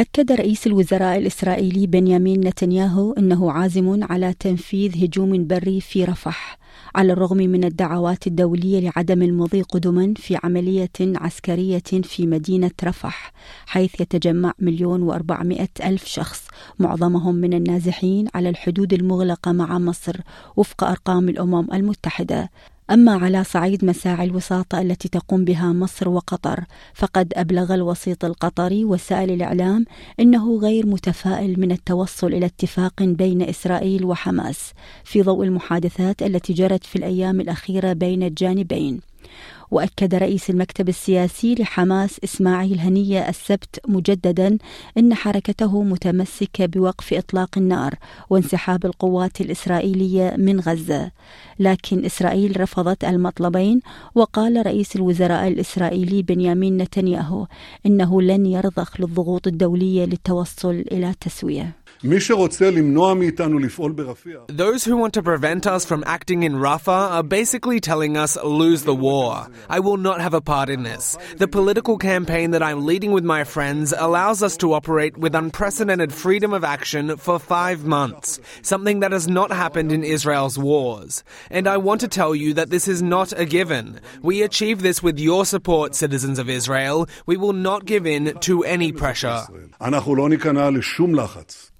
أكد رئيس الوزراء الإسرائيلي بنيامين نتنياهو أنه عازم على تنفيذ هجوم بري في رفح على الرغم من الدعوات الدولية لعدم المضي قدما في عملية عسكرية في مدينة رفح حيث يتجمع مليون وأربعمائة ألف شخص معظمهم من النازحين على الحدود المغلقة مع مصر وفق أرقام الأمم المتحدة. أما على صعيد مساعي الوساطة التي تقوم بها مصر وقطر فقد أبلغ الوسيط القطري وسائل الإعلام أنه غير متفائل من التوصل إلى اتفاق بين إسرائيل وحماس في ضوء المحادثات التي جرت في الأيام الأخيرة بين الجانبين. وأكد رئيس المكتب السياسي لحماس إسماعيل هنية السبت مجددا أن حركته متمسكة بوقف إطلاق النار وانسحاب القوات الإسرائيلية من غزة. لكن إسرائيل رفضت المطلبين وقال رئيس الوزراء الإسرائيلي بنيامين نتنياهو إنه لن يرضخ للضغوط الدولية للتوصل إلى تسوية Those who want to prevent us from acting in Rafah are basically telling us lose the war. I will not have a part in this. The political campaign that I'm leading with my friends allows us to operate with unprecedented freedom of action for five months, something that has not happened in Israel's wars. And I want to tell you that this is not a given. We achieve this with your support, citizens of Israel. We will not give in to any pressure.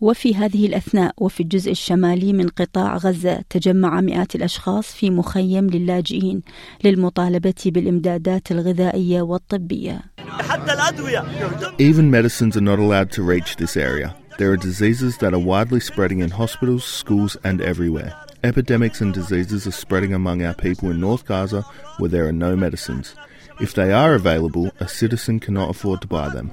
وفي هذه الأثناء وفي الجزء الشمالي من قطاع غزة تجمع مئات الأشخاص في مخيم للاجئين للمطالبة بالإمدادات الغذائية والطبية Even medicines are not allowed to reach this area. There are diseases that are widely spreading in hospitals, schools and everywhere. Epidemics and diseases are spreading among our people in North Gaza where there are no medicines. If they are available, a citizen cannot afford to buy them.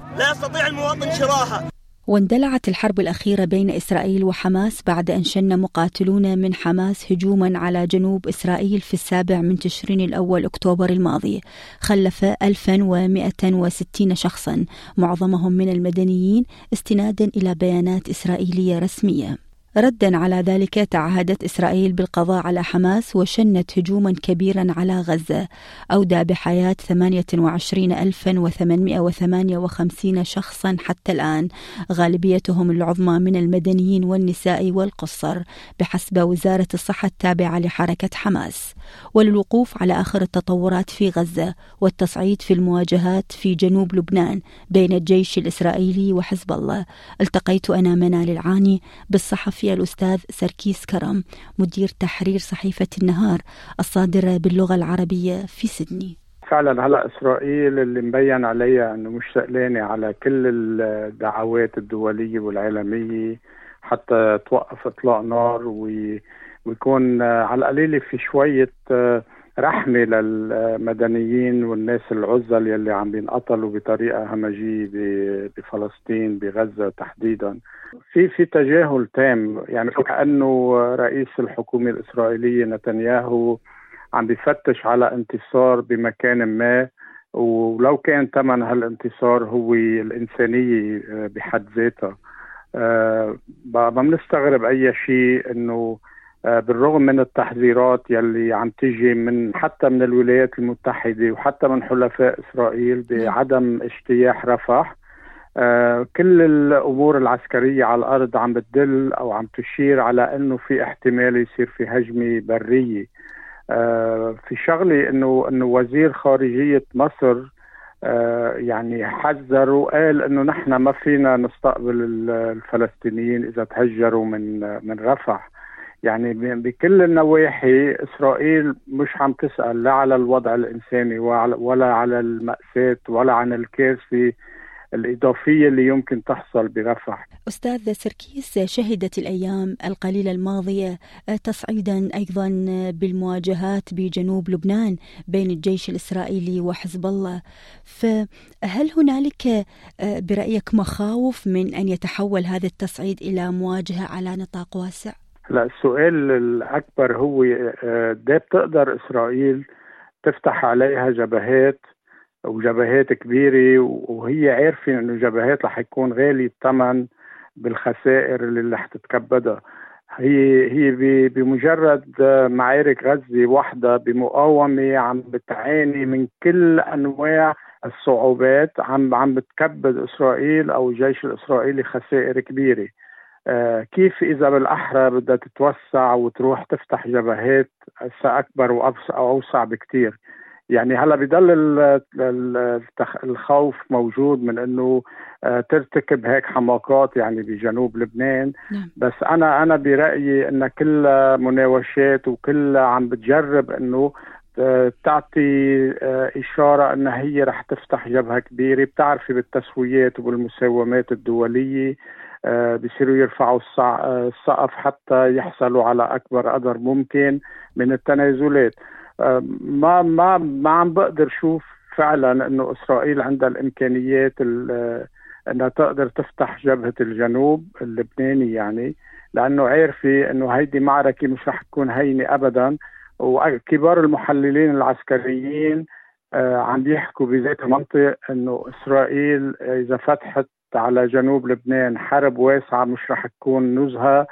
واندلعت الحرب الأخيرة بين إسرائيل وحماس بعد أن شن مقاتلون من حماس هجوما على جنوب إسرائيل في السابع من تشرين الأول أكتوبر الماضي. خلف 1160 شخصا. معظمهم من المدنيين استنادا إلى بيانات إسرائيلية رسمية. ردا على ذلك تعهدت إسرائيل بالقضاء على حماس وشنت هجوما كبيرا على غزة. أودى بحياة 28858 شخصا حتى الآن غالبيتهم العظمى من المدنيين والنساء والقصر بحسب وزارة الصحة التابعة لحركة حماس. وللوقوف على آخر التطورات في غزة والتصعيد في المواجهات في جنوب لبنان بين الجيش الإسرائيلي وحزب الله. التقيت أنا منال العاني بالصحفي الأستاذ سركيس كرم مدير تحرير صحيفة النهار الصادرة باللغة العربية في سيدني. فعلا هلا إسرائيل اللي مبين عليها إنه مش سألانة على كل الدعوات الدولية والعالمية حتى توقف إطلاق نار ويكون على القليله في شوية رحمة للمدنيين والناس العزل يلي عم بينقتلوا بطريقة همجية بفلسطين بغزة تحديدا. في في تجاهل تام. يعني كأنه رئيس الحكومة الإسرائيلية نتنياهو عم بيفتش على انتصار بمكان ما. ولو كان ثمن هالانتصار هو الإنسانية بحد ذاتها. أه ما بنستغرب أي شيء آه، بالرغم من التحذيرات يلي عم تيجي من حتى من الولايات المتحدة وحتى من حلفاء إسرائيل بعدم اجتياح رفح آه، كل الأمور العسكرية على الأرض عم بتدل أو عم تشير على إنه في احتمال يصير في هجمة برية. آه، في شغلة إنه إنه وزير خارجية مصر يعني حذر وقال إنه نحن ما فينا نستقبل الفلسطينيين إذا تهجروا من من رفح. يعني بكل النواحي إسرائيل مش عم تسأل لا على الوضع الإنساني ولا على المأساة ولا عن الكارثة الإضافية اللي يمكن تحصل برفح أستاذ سركيس شهدت الأيام القليلة الماضية تصعيدا أيضا بالمواجهات بجنوب لبنان بين الجيش الإسرائيلي وحزب الله فهل هنالك برأيك مخاوف من أن يتحول هذا التصعيد إلى مواجهة على نطاق واسع؟ لا السؤال الأكبر هو آه، ده بتقدر إسرائيل تفتح عليها جبهات وجبهات كبيرة وهي عارفة إنه جبهات رح يكون غالي الثمن بالخسائر اللي رح تتكبدها. هي هي بمجرد معارك غزة وحدها بمقاومة عم بتعاني من كل أنواع الصعوبات عم عم بتكبد إسرائيل أو الجيش الإسرائيلي خسائر كبيرة. كيف إذا بالأحرى بدها تتوسع وتروح تفتح جبهات اكبر واوسع أوسع بكثير يعني هلا بضل الخوف موجود من إنه آه، ترتكب هيك حماقات يعني بجنوب لبنان. نعم. بس أنا أنا برأيي إن كل مناوشات وكل عم بتجرب إنه آه، تعطي آه، إشارة أنها هي رح تفتح جبهة كبيرة. بتعرفي بالتسويات وبالمساومات الدولية. بصيروا يرفعوا السقف حتى يحصلوا على أكبر قدر ممكن من التنازلات. ما ما ما عم بقدر شوف فعلا إنه إسرائيل عندها الإمكانيات إنها تقدر تفتح جبهة الجنوب اللبناني يعني لأنه عارفة إنه هيدي معركة مش رح تكون هينة ابدا. وكبار المحللين العسكريين آه، عم بيحكوا بذات المنطق إنه إسرائيل إذا فتحت على جنوب لبنان حرب واسعة مش رح تكون نزهة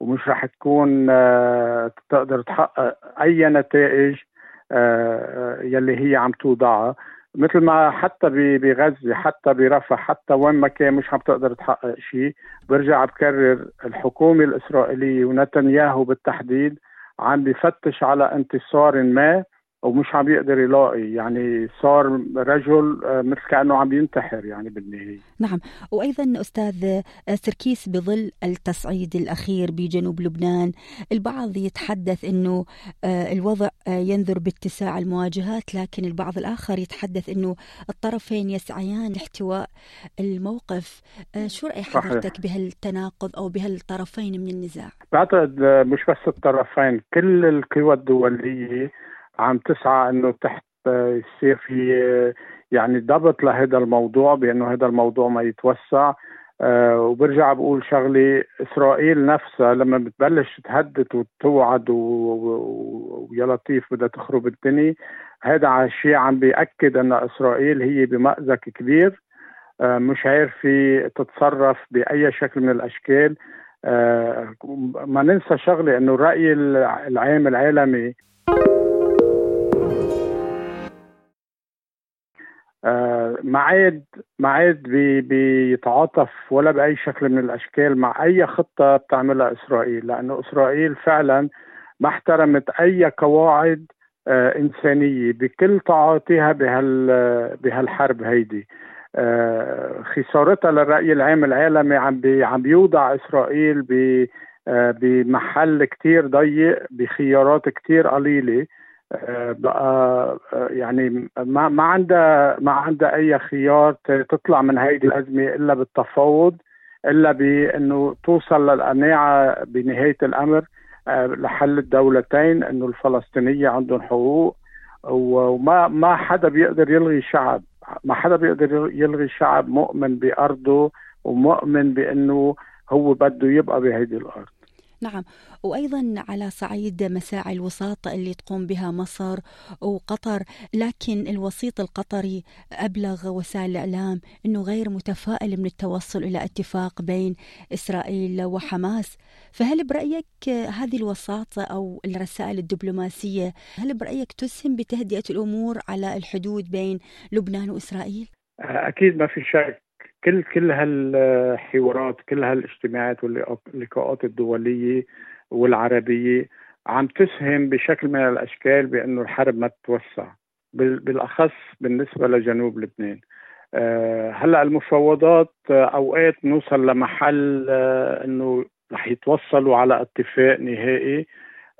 ومش رح تكون آه، تقدر تحقق أي نتائج آه، يلي هي عم توضعها. مثل ما حتى بغزة حتى برفح حتى وين ما كان مش عم تقدر تحقق شيء برجع بكرر الحكومة الإسرائيلية ونتنياهو بالتحديد عم بفتش على انتصار ما. ومش عم يقدر يلاقي يعني صار رجل آه، مثل كأنه عم ينتحر يعني بالنهاية. نعم. وأيضا أستاذ آه، سركيس بظل التصعيد الأخير بجنوب لبنان. البعض يتحدث إنه آه، الوضع ينذر باتساع المواجهات لكن البعض الآخر يتحدث إنه الطرفين يسعيان لاحتواء الموقف. شو رأي حضرتك بهالتناقض أو بهالطرفين من النزاع؟ بعتقد مش بس الطرفين كل القوى الدولية عم تسعى إنه تحت يصير في يعني ضبط لهذا الموضوع بأنه هذا الموضوع ما يتوسع. أه وبرجع بقول شغلة إسرائيل نفسها لما بتبلش تهدد وتوعد ويا لطيف بدها تخرب الدنيا هذا الشيء عم بيأكد أن إسرائيل هي بمأزق كبير. مش عارفة تتصرف بأي شكل من الأشكال. ما ننسى شغلة أنه الرأي العام العالمي ما عاد ما عاد بي بيتعاطف ولا بأي شكل من الأشكال مع أي خطة بتعملها إسرائيل لأنه إسرائيل فعلا ما احترمت أي قواعد آه إنسانية بكل تعاطيها بهال بهالحرب هيدي. آه خسارتها للرأي العام العالمي عم عم بيوضع إسرائيل آه بمحل كتير ضيق بخيارات كتير قليلة. بقى يعني ما ما عندها ما عندها أي خيار تطلع من هيدي الأزمة إلا بالتفاوض إلا بإنه توصل للقناعة بنهاية الأمر آه، لحل الدولتين إنه الفلسطينية عندهم حقوق وما ما حدا بيقدر يلغي شعب ما حدا بيقدر يلغي شعب مؤمن بأرضه ومؤمن بإنه هو بده يبقى بهيدي الأرض. نعم وأيضا على صعيد مساعي الوساط اللي تقوم بها مصر وقطر لكن الوسيط القطري أبلغ وسائل الإعلام أنه غير متفائل من التوصل إلى اتفاق بين إسرائيل وحماس فهل برأيك هذه الوساطة أو الرسائل الدبلوماسية هل برأيك تسهم بتهدئة الأمور على الحدود بين لبنان وإسرائيل؟ أكيد ما في شك كل كل هالحوارات كل هالاجتماعات واللقاءات الدولية والعربية عم تسهم بشكل من الأشكال بأنه الحرب ما تتوسع بالأخص بالنسبة لجنوب لبنان. آه، هلأ المفاوضات أوقات نوصل لمحل آه، إنه رح يتوصلوا على اتفاق نهائي.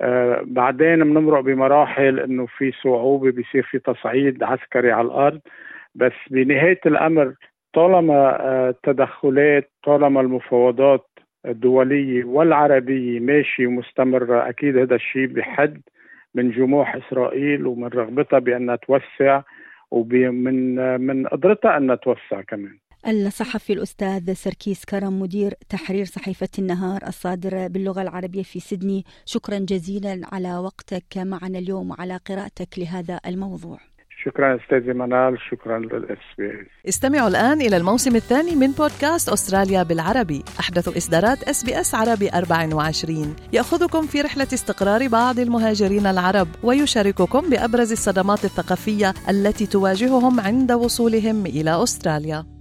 آه بعدين بنمرق بمراحل إنه في صعوبة بيصير في تصعيد عسكري على الأرض. بس بنهاية الأمر طالما التدخلات آه، طالما المفاوضات الدولية والعربية ماشية ومستمرة أكيد هذا الشيء بحد من جموح إسرائيل ومن رغبتها بأنها توسع ومن من قدرتها أنها توسع كمان. الصحفي الأستاذ سركيس كرم مدير تحرير صحيفة النهار الصادرة باللغة العربية في سيدني. شكرا جزيلا على وقتك معنا اليوم وعلى قراءتك لهذا الموضوع. شكرا أستاذي منال شكرا للإس بي إس استمعوا الآن إلى الموسم الثاني من بودكاست أستراليا بالعربي. أحدث إصدارات إس بي إس عربي 24 يأخذكم في رحلة استقرار بعض المهاجرين العرب ويشارككم بأبرز الصدمات الثقافية التي تواجههم عند وصولهم إلى أستراليا.